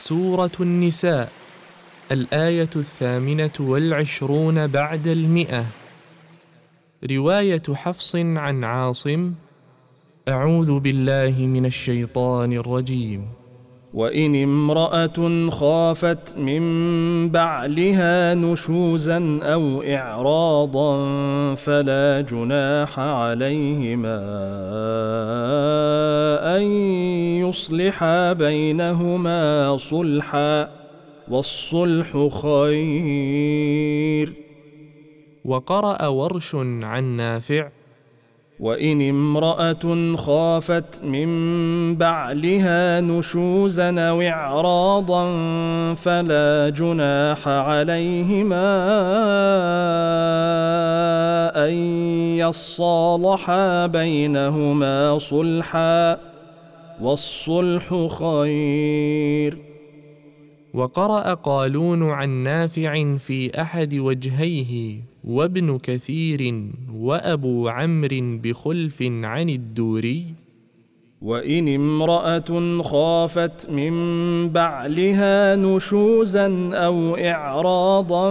سورة النساء الآية الثامنة والعشرون بعد المئة. رواية حفص عن عاصم أعوذ بالله من الشيطان الرجيم. وإن امرأة خافت من بعلها نشوزا أو إعراضا فلا جناح عليهما أن يصلحا بينهما صلحا والصلح خير. وقرأ ورش عن نافع وإن امرأة خافت من بعلها نشوزا أو إعراضا فلا جناح عليهما أن يصالحا بينهما صلحا والصلح خير. وقرأ قالون عن نافع في أحد وجهيه. وابن كثير وأبو عمرو بخلف عن الدوري. وإن امرأة خافت من بعلها نشوزا أو إعراضا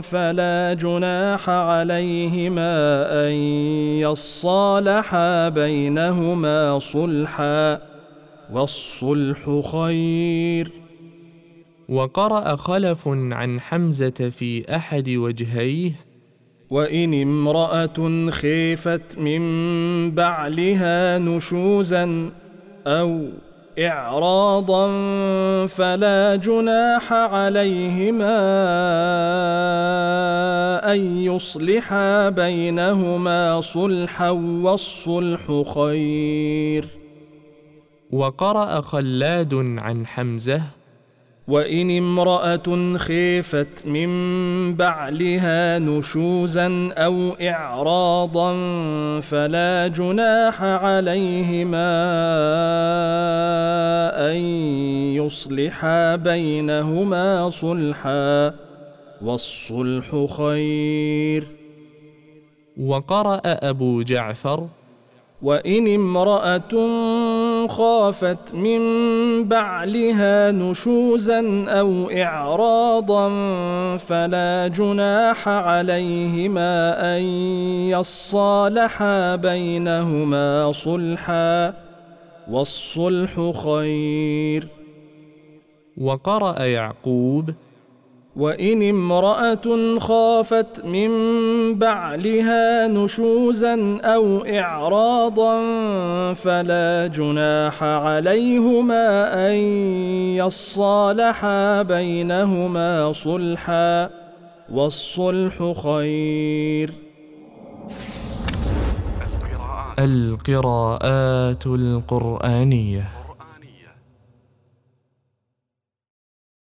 فلا جناح عليهما أن يصالحا بينهما صلحا. والصلح خير. وقرأ خلف عن حمزة في أحد وجهيه وإن امرأة خيفت من بعلها نشوزا أو إعراضا فلا جناح عليهما أن يصلحا بينهما صلحا والصلح خير. وقرأ خلاد عن حمزة وإن امرأة خيفت من بعلها نشوزا أو إعراضا فلا جناح عليهما أن يصلحا بينهما صلحا والصلح خير. وقرأ أبو جعفر وإن امرأة خافت من بعلها نشوزا أو إعراضا فلا جناح عليهما أن يصالحا بينهما صلحا والصلح خير. وقرأ يعقوب وإن امرأة خافت من بعلها نشوزا أو إعراضا فلا جناح عليهما أن يصالحا بينهما صلحا والصلح خير. القراءات القرآنية.